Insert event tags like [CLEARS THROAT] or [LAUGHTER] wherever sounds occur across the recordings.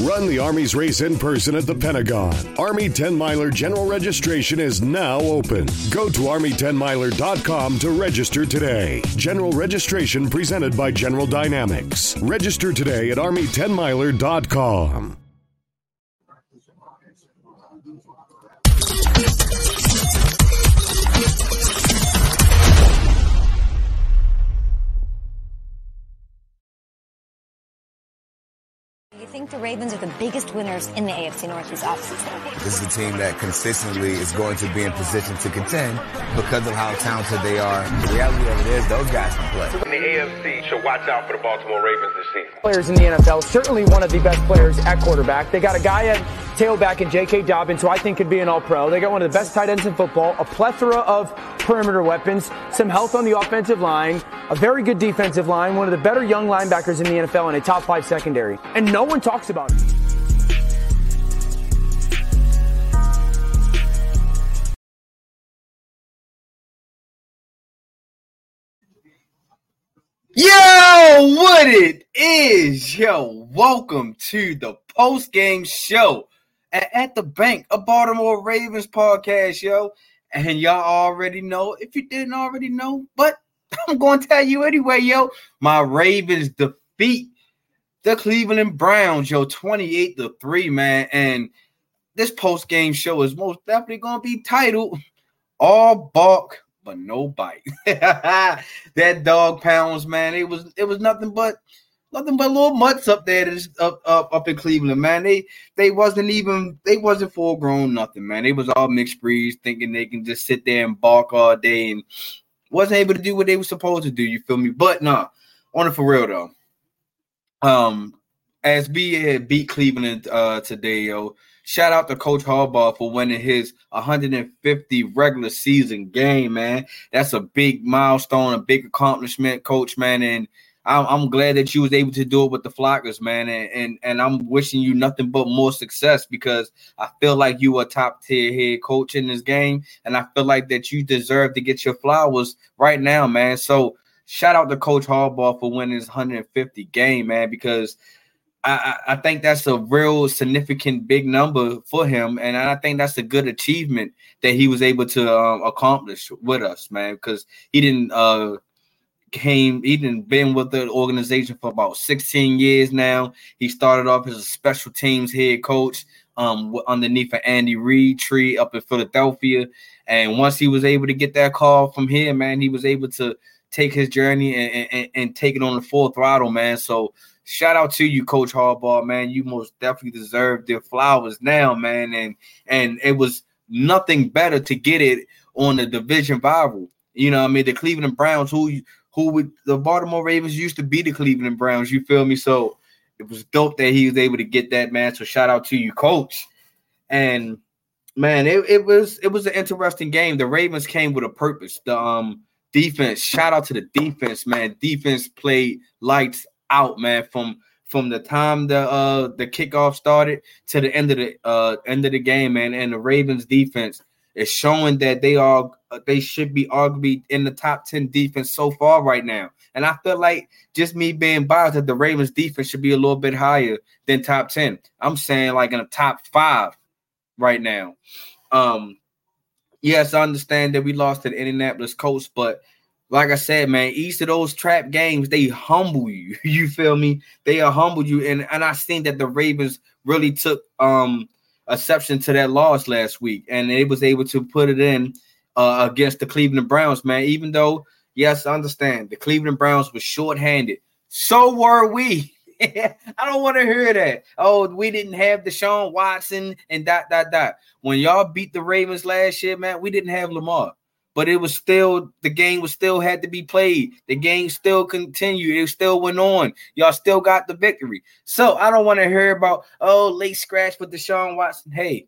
Run the Army's race in person at the Pentagon. Army 10 Miler general registration is now open. Go to Army10miler.com to register today. General registration presented by General Dynamics. Register today at Army10miler.com. Ravens are the biggest winners in the AFC North Northeast offseason? This is a team that consistently is going to be in position to contend because of how talented they are. The reality of it is those guys can play. The AFC should watch out for the Baltimore Ravens this season. Players in the NFL, certainly one of the best players at quarterback. They got a guy at tailback in J.K. Dobbins, who I think could be an all-pro. They got one of the best tight ends in football, a plethora of perimeter weapons, some health on the offensive line, a very good defensive line, one of the better young linebackers in the NFL, and a top five secondary. And no one talks about it. Yo, what it is, yo, welcome to the post game show at, the bank, a Baltimore Ravens podcast, yo. And y'all already know if you didn't already know, but [LAUGHS] I'm going to tell you anyway, yo. My Ravens defeat the Cleveland Browns, yo, 28 to 3, man. And this post game show is most definitely going to be titled All Bark but no bite. [LAUGHS] that dog pounds, man. It was it was nothing but nothing but little mutts up there up, up up in Cleveland, man. They they wasn't even they wasn't full grown nothing, man. They was all mixed breeds, thinking they can just sit there and bark all day and wasn't able to do what they were supposed to do. You feel me? But nah, on it for real though. Um, as B had beat Cleveland uh today, yo. Shout out to Coach Harbaugh for winning his 150 regular season game, man. That's a big milestone, a big accomplishment, Coach, man. And I'm, I'm glad that you was able to do it with the Flockers, man. And, and and I'm wishing you nothing but more success because I feel like you are top tier head coach in this game, and I feel like that you deserve to get your flowers right now, man. So shout out to Coach Harbaugh for winning his 150 game, man, because I, I think that's a real significant big number for him, and I think that's a good achievement that he was able to um, accomplish with us, man. Because he didn't uh, came, he been with the organization for about 16 years now. He started off as a special teams head coach um, underneath an Andy Reid tree up in Philadelphia, and once he was able to get that call from here, man, he was able to take his journey and, and, and take it on the full throttle, man. So shout out to you, Coach Harbaugh, man. You most definitely deserve the flowers now, man. And and it was nothing better to get it on the division rival. You know, I mean, the Cleveland Browns, who who would the Baltimore Ravens used to be the Cleveland Browns. You feel me? So it was dope that he was able to get that man. So shout out to you, Coach. And man, it, it was it was an interesting game. The Ravens came with a purpose. The um defense, shout out to the defense, man. Defense played lights out, man, from from the time the uh the kickoff started to the end of the uh end of the game, man. And the Ravens defense is showing that they are they should be arguably in the top 10 defense so far right now. And I feel like just me being biased that the Ravens defense should be a little bit higher than top 10. I'm saying like in the top five right now. Um yes, I understand that we lost to the Indianapolis Colts, but like I said, man, each of those trap games, they humble you. [LAUGHS] You feel me? They humble you. And and I think that the Ravens really took um exception to that loss last week, and they was able to put it in uh, against the Cleveland Browns, man. Even though, yes, I understand the Cleveland Browns was shorthanded. So were we. [LAUGHS] I don't want to hear that. Oh, we didn't have Deshaun Watson and dot dot dot. When y'all beat the Ravens last year, man, we didn't have Lamar but it was still the game was still had to be played. The game still continued. It still went on. Y'all still got the victory. So I don't want to hear about oh late scratch with Deshaun Watson. Hey,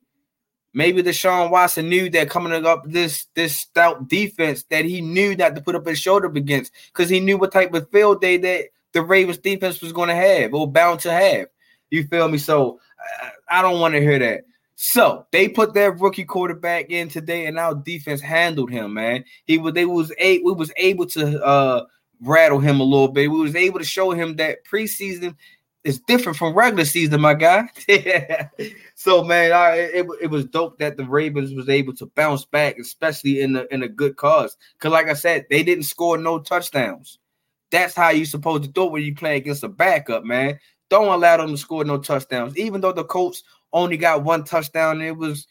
maybe Deshaun Watson knew that coming up this this stout defense that he knew not to put up his shoulder against because he knew what type of field day that the Ravens defense was going to have or bound to have. You feel me? So I, I don't want to hear that. So they put their rookie quarterback in today, and our defense handled him. Man, he was they was a we was able to uh rattle him a little bit. We was able to show him that preseason is different from regular season, my guy. [LAUGHS] so man, I, it, it was dope that the Ravens was able to bounce back, especially in the in a good cause. Cause like I said, they didn't score no touchdowns. That's how you supposed to do it when you play against a backup, man. Don't allow them to score no touchdowns. Even though the Colts only got one touchdown, it was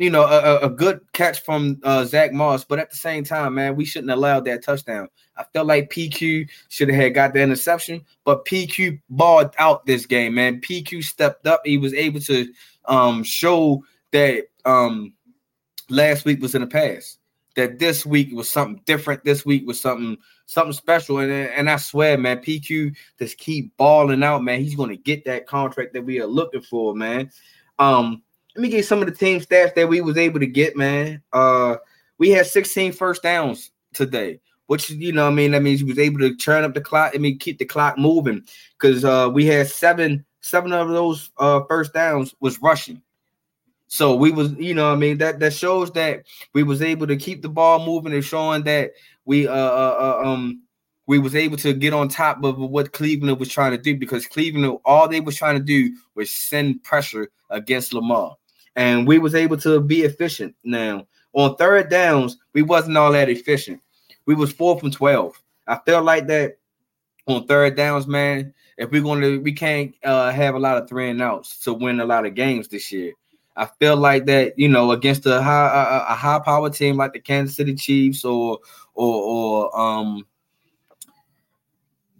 you know, a, a good catch from uh, Zach Moss, but at the same time, man, we shouldn't allow that touchdown. I felt like PQ should have had got the interception, but PQ balled out this game, man. PQ stepped up. He was able to um, show that um, last week was in the past. That this week was something different. This week was something something special, and and I swear, man, PQ just keep balling out, man. He's to get that contract that we are looking for, man. Um, let me get some of the team stats that we was able to get, man. Uh, we had 16 first downs today, which you know, I mean, that means we was able to turn up the clock. I mean, keep the clock moving because uh, we had seven, seven of those uh, first downs was rushing. So we was, you know, I mean, that that shows that we was able to keep the ball moving and showing that we uh, uh, uh um we was able to get on top of what Cleveland was trying to do because Cleveland all they was trying to do was send pressure against Lamar and we was able to be efficient. Now on third downs, we wasn't all that efficient. We was four from twelve. I felt like that on third downs, man. If we're to, we can't uh, have a lot of three and outs to win a lot of games this year. I feel like that, you know, against a high a, a high power team like the Kansas City Chiefs or or or um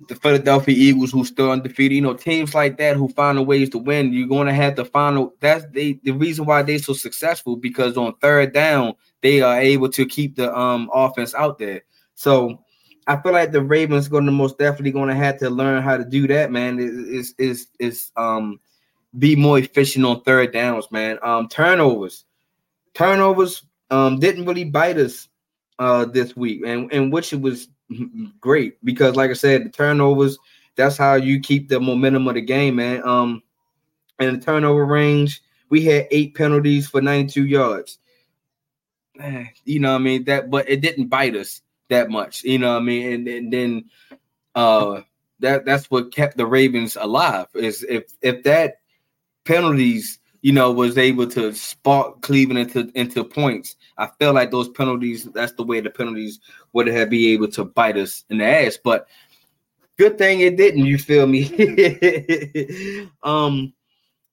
the Philadelphia Eagles, who still undefeated, you know, teams like that who find a ways to win, you're going to have to find a, that's they, the reason why they're so successful because on third down they are able to keep the um offense out there. So I feel like the Ravens going to most definitely going to have to learn how to do that, man. Is is is um be more efficient on third downs, man. Um turnovers, turnovers um didn't really bite us uh this week, and and which it was [LAUGHS] great because, like I said, the turnovers. That's how you keep the momentum of the game, man. Um, and the turnover range, we had eight penalties for 92 yards. You know what I mean? That, but it didn't bite us that much. You know what I mean? And, and then uh that that's what kept the Ravens alive. Is if if that penalties you know, was able to spark Cleveland into into points. I feel like those penalties, that's the way the penalties would have be able to bite us in the ass. But good thing it didn't, you feel me? [LAUGHS] um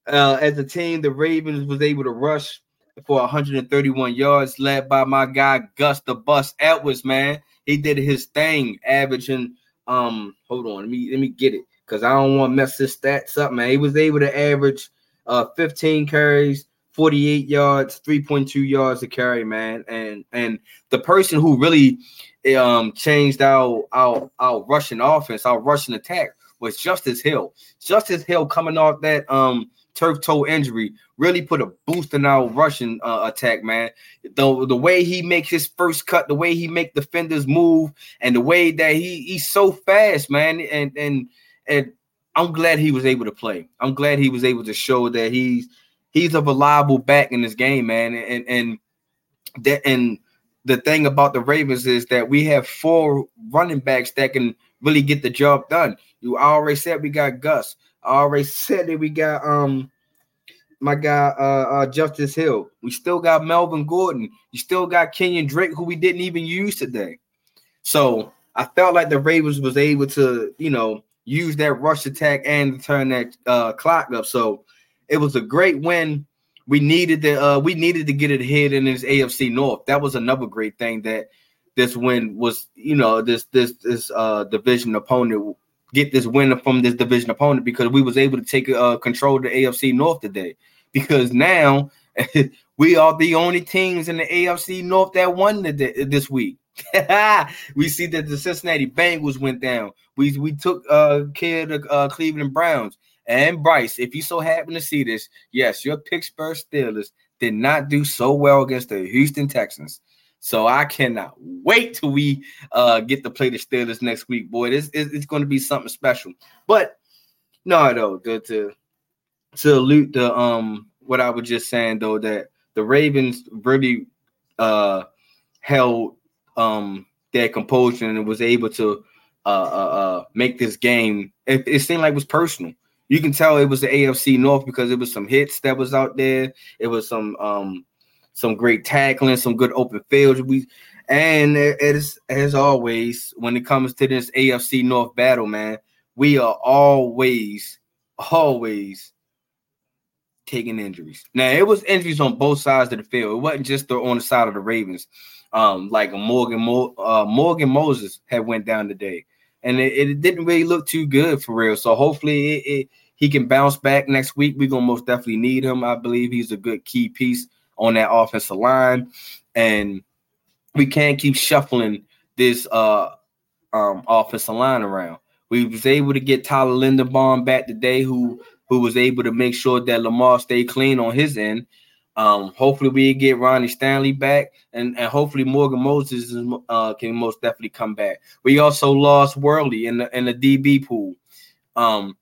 uh as a team, the Ravens was able to rush for 131 yards, led by my guy Gus the Bus Edwards, man. He did his thing, averaging um hold on, let me let me get it because I don't want to mess his stats up, man. He was able to average uh, 15 carries, 48 yards, 3.2 yards a carry, man. And and the person who really um changed our our our rushing offense, our rushing attack was Justice Hill. Justice Hill coming off that um turf toe injury really put a boost in our rushing uh, attack, man. The the way he makes his first cut, the way he make defenders move, and the way that he he's so fast, man. And and and I'm glad he was able to play. I'm glad he was able to show that he's he's a reliable back in this game, man. And and that and the thing about the Ravens is that we have four running backs that can really get the job done. You already said we got Gus. I already said that we got um my guy uh, uh, Justice Hill. We still got Melvin Gordon. You still got Kenyon Drake, who we didn't even use today. So I felt like the Ravens was able to, you know, use that rush attack and turn that uh, clock up. So it was a great win. We needed to uh, we needed to get it ahead in this AFC North. That was another great thing that this win was. You know this this this uh, division opponent get this win from this division opponent because we was able to take uh, control of the AFC North today. Because now [LAUGHS] we are the only teams in the AFC North that won the, this week. [LAUGHS] we see that the Cincinnati Bengals went down. We we took uh care of the uh, Cleveland Browns and Bryce. If you so happen to see this, yes, your Pittsburgh Steelers did not do so well against the Houston Texans. So I cannot wait till we uh get to play the Steelers next week, boy. This it's, it's going to be something special. But no, though, to to to allude to um what I was just saying though that the Ravens really uh held um their composure and was able to uh, uh, uh, make this game. It, it, seemed like it was personal. you can tell it was the AFC North because it was some hits that was out there. It was some um some great tackling, some good open fields. We and as as always, when it comes to this AFC North battle, man, we are always, always taking injuries. Now it was injuries on both sides of the field. It wasn't just the, on the side of the Ravens. Um, like Morgan Mo, uh, Morgan Moses had went down today, and it, it, didn't really look too good for real. So hopefully it, it, he can bounce back next week. We're gonna most definitely need him. I believe he's a good key piece on that offensive line, and we can't keep shuffling this uh um offensive line around. We was able to get Tyler Linderbaum back today, who who was able to make sure that Lamar stayed clean on his end. Um, hopefully we get Ronnie Stanley back, and, and hopefully Morgan Moses is, uh, can most definitely come back. We also lost Worley in the in the DB pool. Um,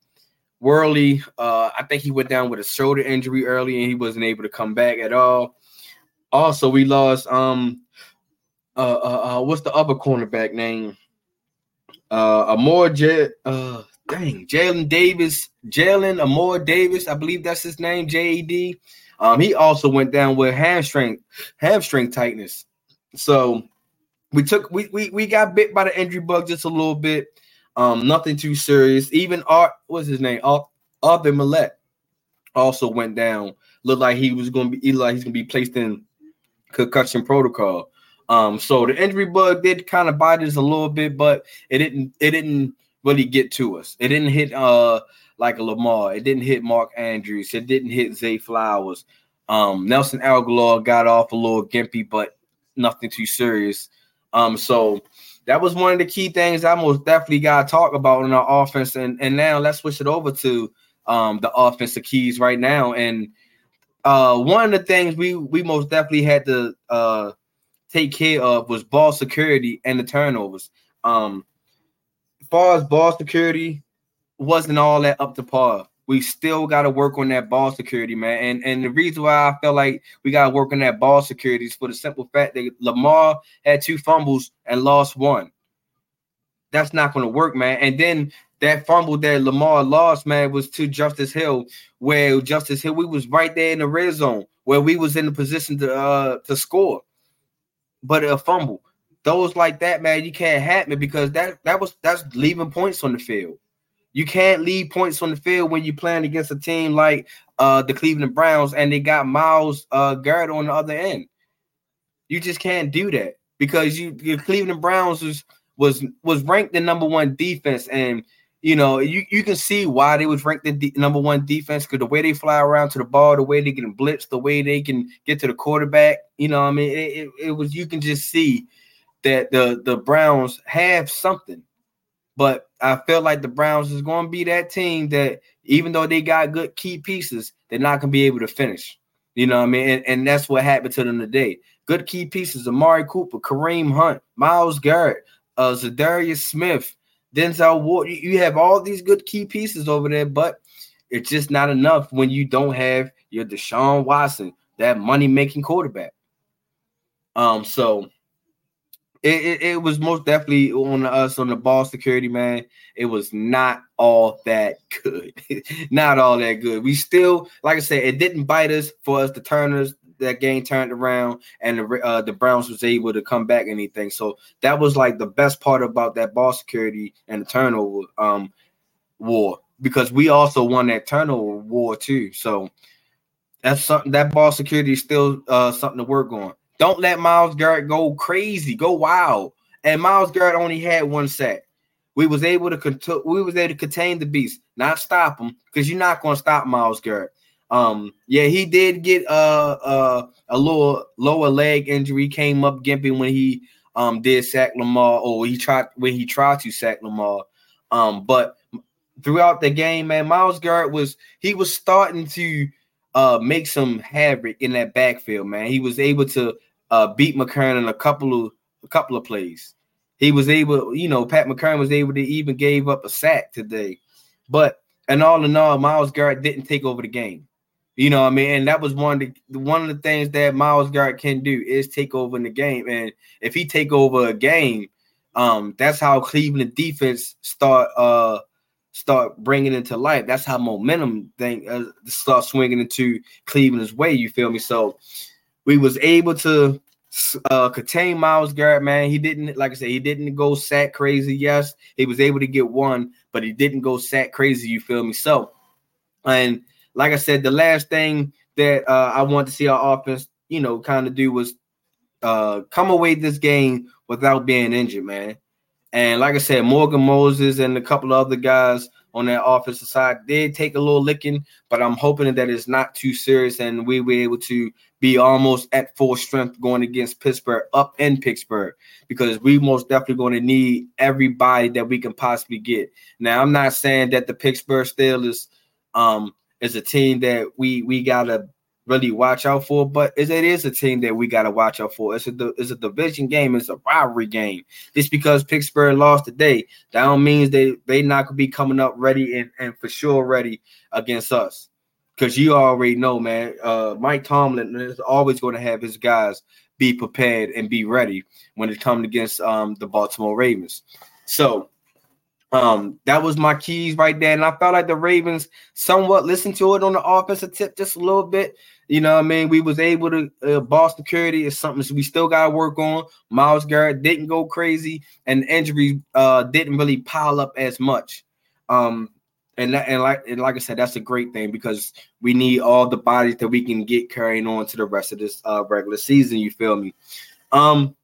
Worley, uh, I think he went down with a shoulder injury early, and he wasn't able to come back at all. Also, we lost um, uh, uh, uh what's the other cornerback name? Uh, Amore J. Uh, dang, Jalen Davis, Jalen Amore Davis, I believe that's his name, JAD. Um, he also went down with hamstring hamstring tightness. So we took we we we got bit by the injury bug just a little bit. Um, nothing too serious. Even Art, what's his name? Arthur Maulet also went down. Looked like he was to be like he's to be placed in concussion protocol. Um, so the injury bug did kind of bite us a little bit, but it didn't it didn't really get to us. It didn't hit uh like a Lamar. It didn't hit Mark Andrews. It didn't hit Zay Flowers. Um, Nelson Agholor got off a little gimpy, but nothing too serious. Um, so that was one of the key things I most definitely got to talk about in our offense. And and now let's switch it over to um the offensive keys right now. And uh one of the things we we most definitely had to uh take care of was ball security and the turnovers. Um, far as ball security, wasn't all that up to par. We still got to work on that ball security, man. And and the reason why I felt like we got to work on that ball security is for the simple fact that Lamar had two fumbles and lost one. That's not going to work, man. And then that fumble that Lamar lost, man, was to Justice Hill, where Justice Hill, we was right there in the red zone, where we was in the position to uh to score but a fumble. Those like that, man, you can't have me because that that was that's leaving points on the field. You can't leave points on the field when you're playing against a team like uh, the Cleveland Browns and they got Myles uh, Garrett on the other end. You just can't do that because you the Cleveland Browns was was was ranked the number one defense and you know, you, you can see why they was ranked the number one defense because the way they fly around to the ball, the way they can blitz, the way they can get to the quarterback. You know, I mean, it, it, it was you can just see that the the Browns have something. But I feel like the Browns is going to be that team that even though they got good key pieces, they're not going to be able to finish. You know what I mean? And, and that's what happened to them today. Good key pieces: Amari Cooper, Kareem Hunt, Myles Garrett, uh, Za'Darius Smith, Denzel Ward. You have all these good key pieces over there, but it's just not enough when you don't have your Deshaun Watson, that money making quarterback. Um, so it, it, it, was most definitely on us on the ball security, man. It was not all that good. [LAUGHS] not all that good. We still, like I said, it didn't bite us for us to turn us that game turned around and the uh, the Browns was able to come back anything. So that was like the best part about that ball security and the turnover um war because we also won that turnover war too. So that's something that ball security is still uh something to work on. Don't let Myles Garrett go crazy, go wild. And Myles Garrett only had one sack. We was able to cont- we was able to contain the beast, not stop him, because you're not to stop Myles Garrett. Um, yeah, he did get uh, uh a little lower leg injury, came up gimping when he um did sack Lamar, or he tried when he tried to sack Lamar. Um, but throughout the game, man, Myles Garrett was he was starting to uh make some havoc in that backfield, man. He was able to uh beat McKernan in a couple of a couple of plays. He was able, you know, Pat McKernan was able to even gave up a sack today. But and all in all, Myles Garrett didn't take over the game. You know, I mean, and that was one of the one of the things that Myles Garrett can do is take over in the game. And if he take over a game, um, that's how Cleveland defense start uh start bringing into life. That's how momentum thing uh, start swinging into Cleveland's way. You feel me? So we was able to uh, contain Myles Garrett. Man, he didn't like I said, he didn't go sack crazy. Yes, he was able to get one, but he didn't go sack crazy. You feel me? So, and like I said, the last thing that uh, I want to see our offense, you know, kind of do was uh, come away this game without being injured, man. And like I said, Morgan Moses and a couple of other guys on that offensive side did take a little licking, but I'm hoping that it's not too serious and we were able to be almost at full strength going against Pittsburgh up in Pittsburgh because we most definitely going to need everybody that we can possibly get. Now, I'm not saying that the Pittsburgh Steelers um, is a team that we we gotta really watch out for. But it is a team that we got to watch out for. It's a it's a division game. It's a rivalry game. Just because Pittsburgh lost today, that don't means they they not gonna be coming up ready and, and for sure ready against us. Because you already know, man, uh, Mike Tomlin is always going to have his guys be prepared and be ready when it comes against um, the Baltimore Ravens. So um, that was my keys right there. And I felt like the Ravens somewhat listened to it on the offensive tip just a little bit. You know what I mean? We was able to uh, ball security is something we still got to work on. Myles Garrett didn't go crazy, and injuries uh, didn't really pile up as much. Um, and that, and like and like I said, that's a great thing because we need all the bodies that we can get carrying on to the rest of this uh, regular season. You feel me? Um,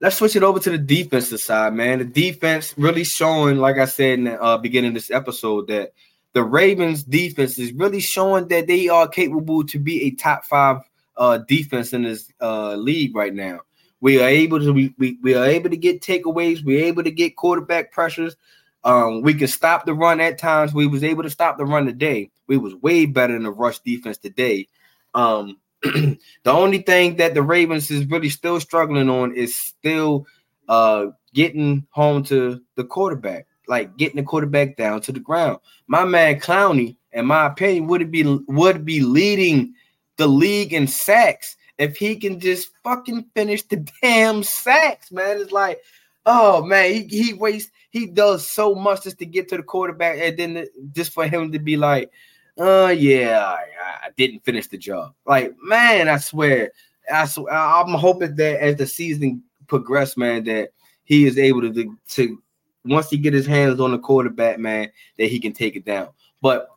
let's switch it over to the defensive side, man. The defense really showing, like I said in the uh, beginning of this episode, that the Ravens defense is really showing that they are capable to be a top five uh, defense in this uh, league right now. We are able to we, we, we are able to get takeaways. We're able to get quarterback pressures. Um, we can stop the run at times. We was able to stop the run today. We was way better than the rush defense today. Um, [CLEARS THROAT] the only thing that the Ravens is really still struggling on is still uh, getting home to the quarterback like getting the quarterback down to the ground. My man Clowney, in my opinion, would be would be leading the league in sacks if he can just fucking finish the [LAUGHS] damn sacks, man. It's like, oh man, he, he wastes he does so much just to get to the quarterback, and then just for him to be like, oh yeah, I, I didn't finish the job. Like, man, I swear, I swear, I'm hoping that as the season progresses, man, that he is able to to once he get his hands on the quarterback, man, that he can take it down. But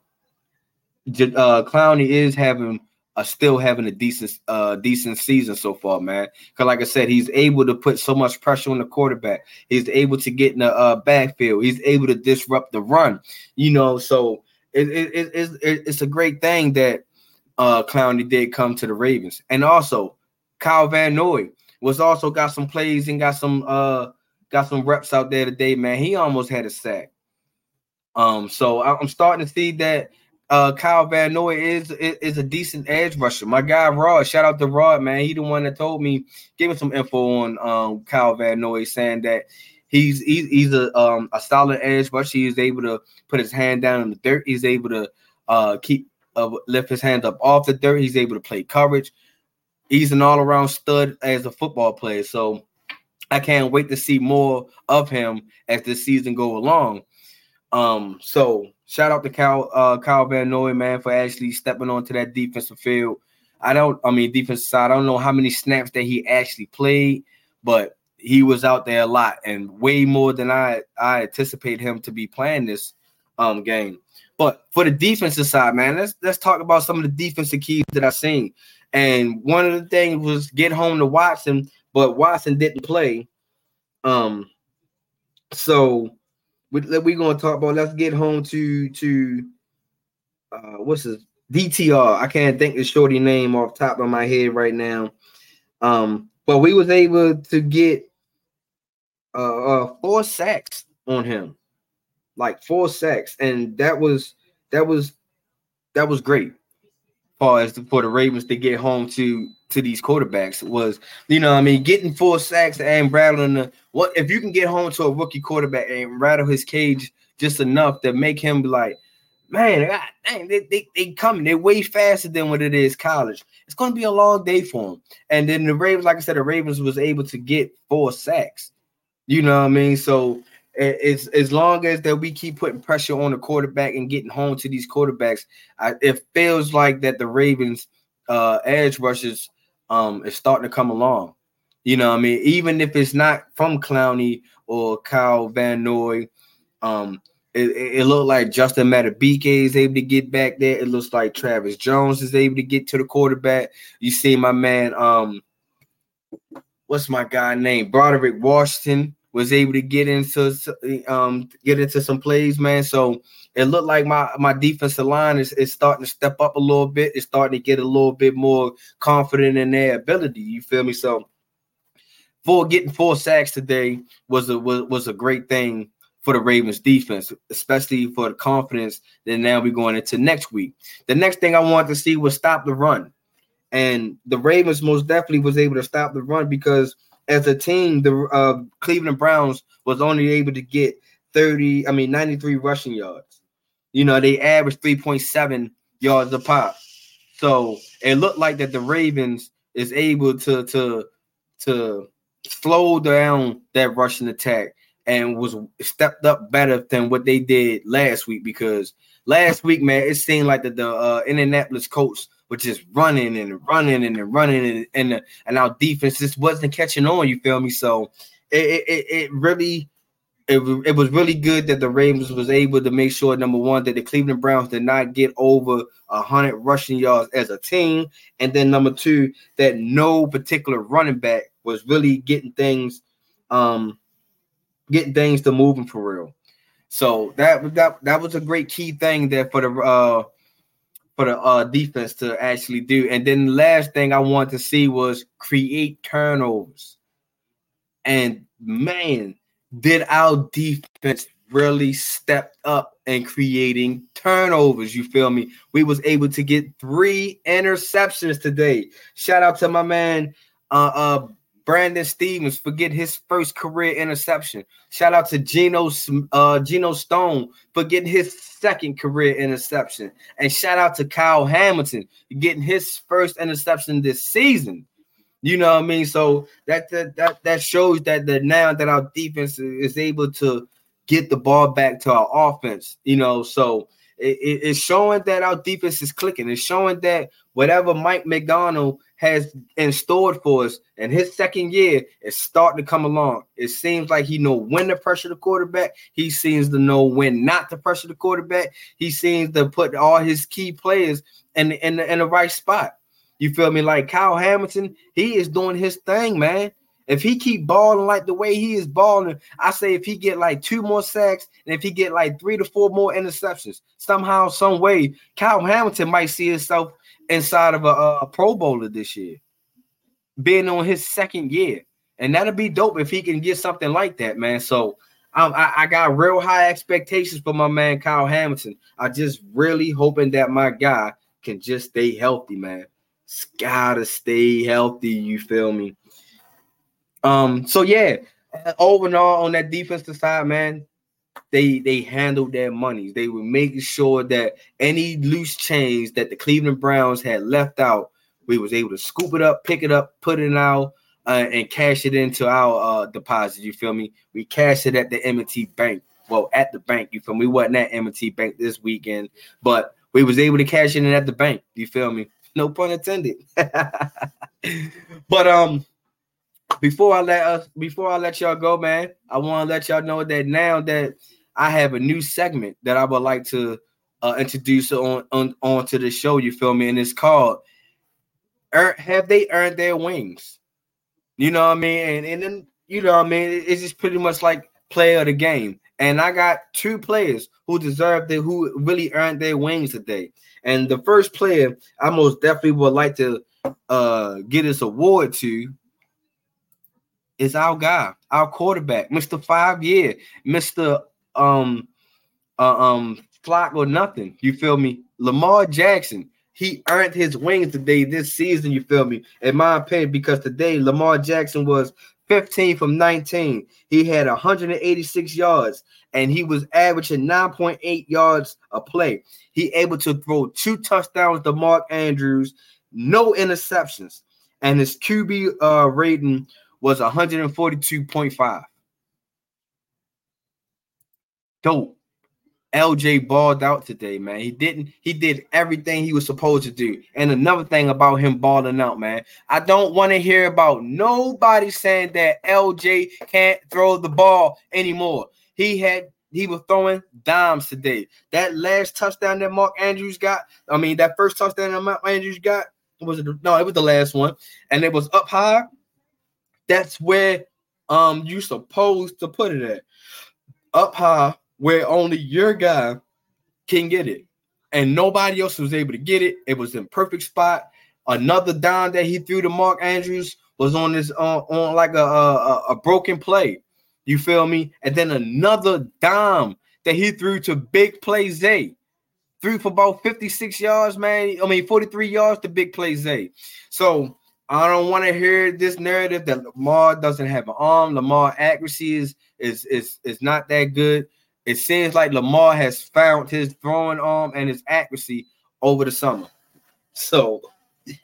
uh Clowney is having uh, still having a decent uh decent season so far, man. Because like I said, he's able to put so much pressure on the quarterback. He's able to get in the uh, backfield. He's able to disrupt the run. You know, so it, it, it, it it's a great thing that uh Clowney did come to the Ravens, and also Kyle Van Noy was also got some plays and got some uh got some reps out there today, man. He almost had a sack. Um, so I'm starting to see that uh Kyle Van Noy is, is, is a decent edge rusher. My guy Rod, shout out to Rod, man. He the one that told me, gave me some info on um Kyle Van Noy saying that he's he's, he's a um a solid edge rusher. He's able to put his hand down in the dirt. He's able to uh keep uh, lift his hands up off the dirt. He's able to play coverage. He's an all around stud as a football player. So I can't wait to see more of him as the season go along. Um, so shout out to Kyle uh Kyle Van Noy, man, for actually stepping onto that defensive field. I don't, I mean, defensive side, I don't know how many snaps that he actually played, but he was out there a lot and way more than I I anticipate him to be playing this um game. But for the defensive side, man, let's let's talk about some of the defensive keys that I've seen. And one of the things was get home to Watson but Watson didn't play. Um, so we're we gonna talk about. Let's get home to to uh, what's his DTR. I can't think the shorty name off top of my head right now. Um, but we was able to get uh, uh four sacks on him, like four sacks, and that was that was that was great far as for the Ravens to get home to to these quarterbacks was, you know, I mean, getting four sacks and rattling the what if you can get home to a rookie quarterback and rattle his cage just enough to make him be like, man, God, dang, they, they, they coming, they're way faster than what it is college. It's going to be a long day for him. And then the Ravens, like I said, the Ravens was able to get four sacks. You know what I mean? So as as long as that we keep putting pressure on the quarterback and getting home to these quarterbacks, I, it feels like that the Ravens uh edge rushers um is starting to come along. You know, I mean, even if it's not from Clowney or Kyle Van Noy, um, it, it, looked like Justin Madubuike is able to get back there. It looks like Travis Jones is able to get to the quarterback. You see my man, um, what's my guy name? Broderick Washington was able to get into um get into some plays, man. So it looked like my my defensive line is, is starting to step up a little bit. It's starting to get a little bit more confident in their ability. You feel me? So for getting four sacks today was a was, was a great thing for the Ravens defense, especially for the confidence that now we're going into next week. The next thing I wanted to see was stop the run. And the Ravens most definitely was able to stop the run because as a team, the uh, Cleveland Browns was only able to get 30, I mean 93 rushing yards. You know, they averaged 3.7 yards a pop. So it looked like that the Ravens is able to to to slow down that rushing attack and was stepped up better than what they did last week because last week, man, it seemed like that the uh, Indianapolis Colts were just running and running and running and and, and our defense just wasn't catching on. You feel me? So it it, it really. It, it was really good that the Ravens was able to make sure number one that the Cleveland Browns did not get over hundred rushing yards as a team, and then number two that no particular running back was really getting things um getting things to moving for real. So that that that was a great key thing there for the uh for the uh defense to actually do. And then the last thing I want to see was create turnovers. And man, did our defense really stepped up in creating turnovers. You feel me? We was able to get three interceptions today. Shout out to my man uh uh Brandon Stephens forget his first career interception. Shout out to Geno uh, Geno Stone for getting his second career interception. And shout out to Kyle Hamilton getting his first interception this season. You know what I mean? So that that that, that shows that the now that our defense is able to get the ball back to our offense, you know, so it, it, it's showing that our defense is clicking. It's showing that whatever Mike Macdonald has in store for us in his second year is starting to come along. It seems like he know when to pressure the quarterback. He seems to know when not to pressure the quarterback. He seems to put all his key players in in, in the right spot. You feel me? Like Kyle Hamilton, he is doing his thing, man. If he keep balling like the way he is balling, I say if he get like two more sacks and if he get like three to four more interceptions, somehow, some way, Kyle Hamilton might see himself inside of a, a Pro Bowler this year, being on his second year, and that'll be dope if he can get something like that, man. So. Um, I, I got real high expectations for my man Kyle Hamilton. I just really hoping that my guy can just stay healthy, man. It's gotta stay healthy. You feel me? Um, so yeah, overall on that defensive side, man, they they handled their monies. They were making sure that any loose change that the Cleveland Browns had left out, we was able to scoop it up, pick it up, put it out, uh, and cash it into our uh, deposit. You feel me? We cashed it at the M&T Bank. Well, at the bank. You feel me? We wasn't at M&T Bank this weekend, but we was able to cash it in at the bank. You feel me? No pun intended. [LAUGHS] but um, before I let us before I let y'all go, man, I want to let y'all know that now that I have a new segment that I would like to uh, introduce on, on onto the show. You feel me? And it's called "Have They Earned Their Wings?" You know what I mean? And and then you know what I mean. It's just pretty much like play of the game. And I got two players who deserve it, who really earned their wings today. And the first player I most definitely would like to uh, get this award to is our guy, our quarterback, Mr. Five Year, Mr. Um uh, um flock or nothing. You feel me? Lamar Jackson. He earned his wings today this season, you feel me? In my opinion, because today Lamar Jackson was 15 from 19. He had 186 yards and he was averaging 9.8 yards a play. He able to throw two touchdowns to Mark Andrews, no interceptions, and his QB uh, rating was 142.5. dope. LJ balled out today, man. He didn't, he did everything he was supposed to do. And another thing about him balling out, man, I don't want to hear about nobody saying that LJ can't throw the ball anymore. He had he was throwing dimes today. That last touchdown that Mark Andrews got, I mean, that first touchdown that Mark Andrews got was it? No, it was the last one, and it was up high. That's where um you supposed to put it at, up high, where only your guy can get it, and nobody else was able to get it. It was in perfect spot. Another dime that he threw to Mark Andrews was on this uh, on like a, a a broken play. You feel me? And then another dime that he threw to Big Play Zay. Threw for about 56 yards, man. I mean, 43 yards to Big Play Zay. So I don't want to hear this narrative that Lamar doesn't have an arm. Lamar accuracy is is is is not that good. It seems like Lamar has found his throwing arm and his accuracy over the summer. So,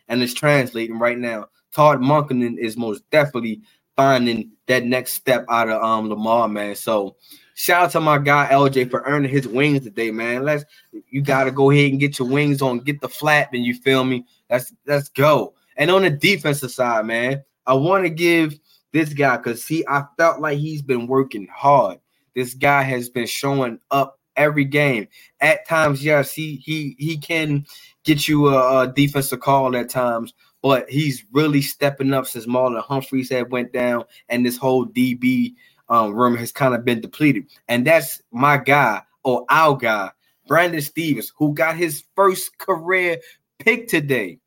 and it's translating right now. Todd Monken is most definitely finding that next step out of um Lamar, man. So shout out to my guy LJ for earning his wings today, man. Let's you gotta go ahead and get your wings on, get the flap, and you feel me. Let's let's go. And on the defensive side, man, I want to give this guy because see, I felt like he's been working hard. This guy has been showing up every game. At times, yes, he he he can get you a, a defensive call at times, but he's really stepping up since Marlon Humphreys had went down, and this whole DB um, room has kind of been depleted. And that's my guy or our guy, Brandon Stephens, who got his first career pick today.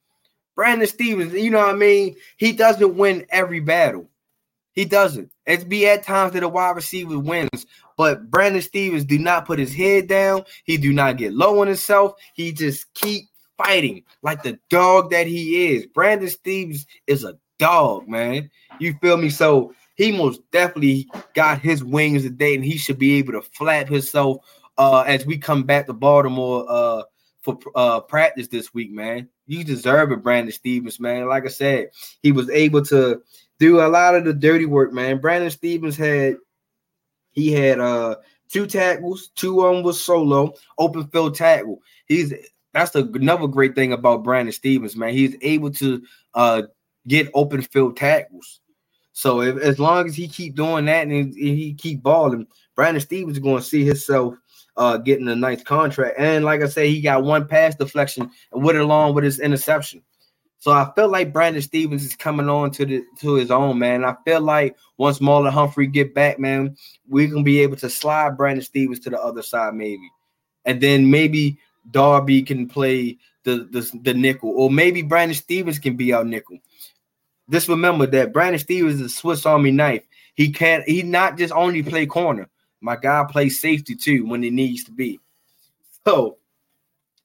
Brandon Stephens, you know what I mean? He doesn't win every battle. He doesn't. It's be at times that a wide receiver wins, but Brandon Stephens do not put his head down. He do not get low on himself. He just keep fighting like the dog that he is. Brandon Stephens is a dog, man. You feel me? So he most definitely got his wings today, and he should be able to flap himself uh, as we come back to Baltimore uh, for uh, practice this week, man. You deserve it, Brandon Stephens, man. Like I said, he was able to do a lot of the dirty work, man. Brandon Stephens had he had uh two tackles, two of them was solo, open field tackle. He's that's the another great thing about Brandon Stephens, man. He's able to uh get open field tackles. So if, as long as he keep doing that and he, he keep balling, Brandon Stephens is going to see himself uh, getting a nice contract. And like I say, he got one pass deflection and went along with his interception. So I feel like Brandon Stephens is coming on to the to his own, man. I feel like once Marlon Humphrey get back, man, we're gonna be able to slide Brandon Stephens to the other side, maybe, and then maybe Darby can play the, the, the nickel, or maybe Brandon Stephens can be our nickel. Just remember that Brandon Stephens is a Swiss Army knife. He can't. He not just only play corner. My guy plays safety too when it needs to be. So,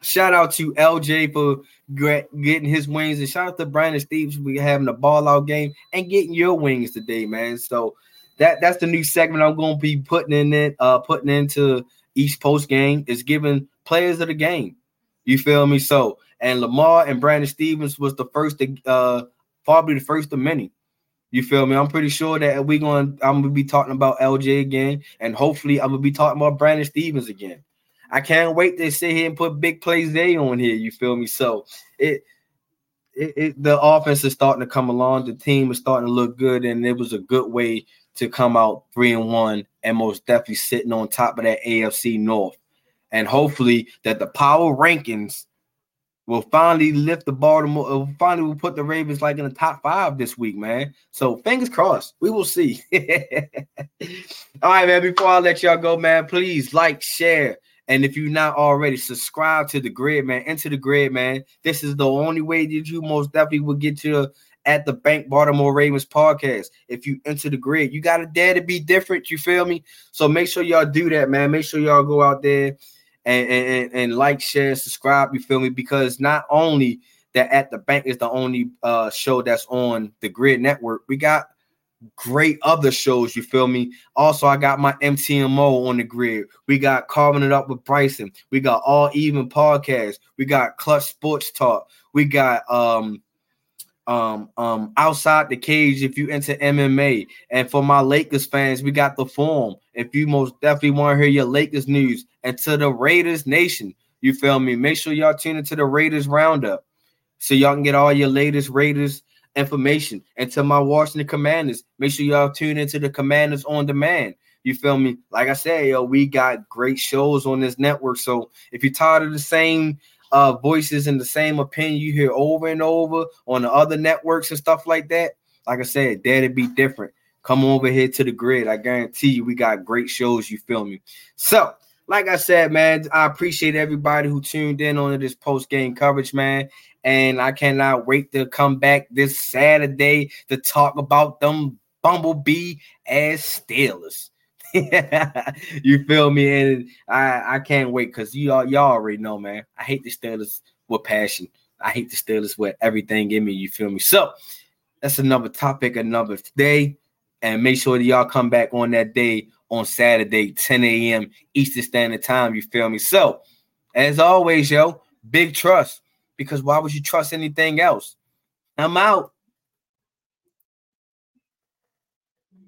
shout out to LJ for getting his wings, and shout out to Brandon Stephens for having a ball out game and getting your wings today, man. So that that's the new segment I'm going to be putting in it, uh, putting into each post game is giving players of the game. You feel me? So, and Lamar and Brandon Stephens was the first to uh probably the first of many. You feel me? I'm pretty sure that we're going I'm gonna be talking about LJ again, and hopefully I'm gonna be talking about Brandon Stephens again. I can't wait to sit here and put Big Play Zay on here. You feel me? So it, it, it the offense is starting to come along. The team is starting to look good, and it was a good way to come out three and one, and most definitely sitting on top of that AFC North. And hopefully that the power rankings will finally lift the Baltimore. Uh, finally, will put the Ravens like in the top five this week, man. So fingers crossed. We will see. [LAUGHS] All right, man. Before I let y'all go, man, please like, share, and if you're not already, subscribe to the Gryd, man. Into the Gryd, man. This is the only way that you most definitely will get to at the Bank Baltimore Ravens podcast. If you enter the Gryd, you got to dare to be different. You feel me? So make sure y'all do that, man. Make sure y'all go out there and, and, and like, share, subscribe. You feel me? Because not only that at the bank is the only uh, show that's on the Gryd Network, we got great other shows. You feel me? Also, I got my MTMO on the Gryd. We got carving it up with Bryson. We got all even podcasts. We got Clutch Sports Talk. We got um um um outside the cage if you into MMA. And for my Lakers fans, we got the form. If you most definitely want to hear your Lakers news and to the Raiders Nation, you feel me? Make sure y'all tune into the Raiders Roundup so y'all can get all your latest Raiders information. And to my Washington Commanders, make sure y'all tune into the Commanders on demand. You feel me? Like I said, yo, we got great shows on this network. So if you're tired of the same uh, voices and the same opinion you hear over and over on the other networks and stuff like that, like I said, to be different. Come over here to the Gryd. I guarantee you, we got great shows. You feel me? So like I said, man, I appreciate everybody who tuned in on this post game coverage, man. And I cannot wait to come back this Saturday to talk about them Bumblebee as Steelers. [LAUGHS] you feel me? And I, I can't wait because y'all y'all already know, man. I hate the Steelers with passion. I hate the Steelers with everything in me. You feel me? So that's another topic, another day. And make sure that y'all come back on that day on Saturday, 10 a.m. Eastern Standard Time. You feel me? So, as always, yo, big trust because why would you trust anything else? I'm out.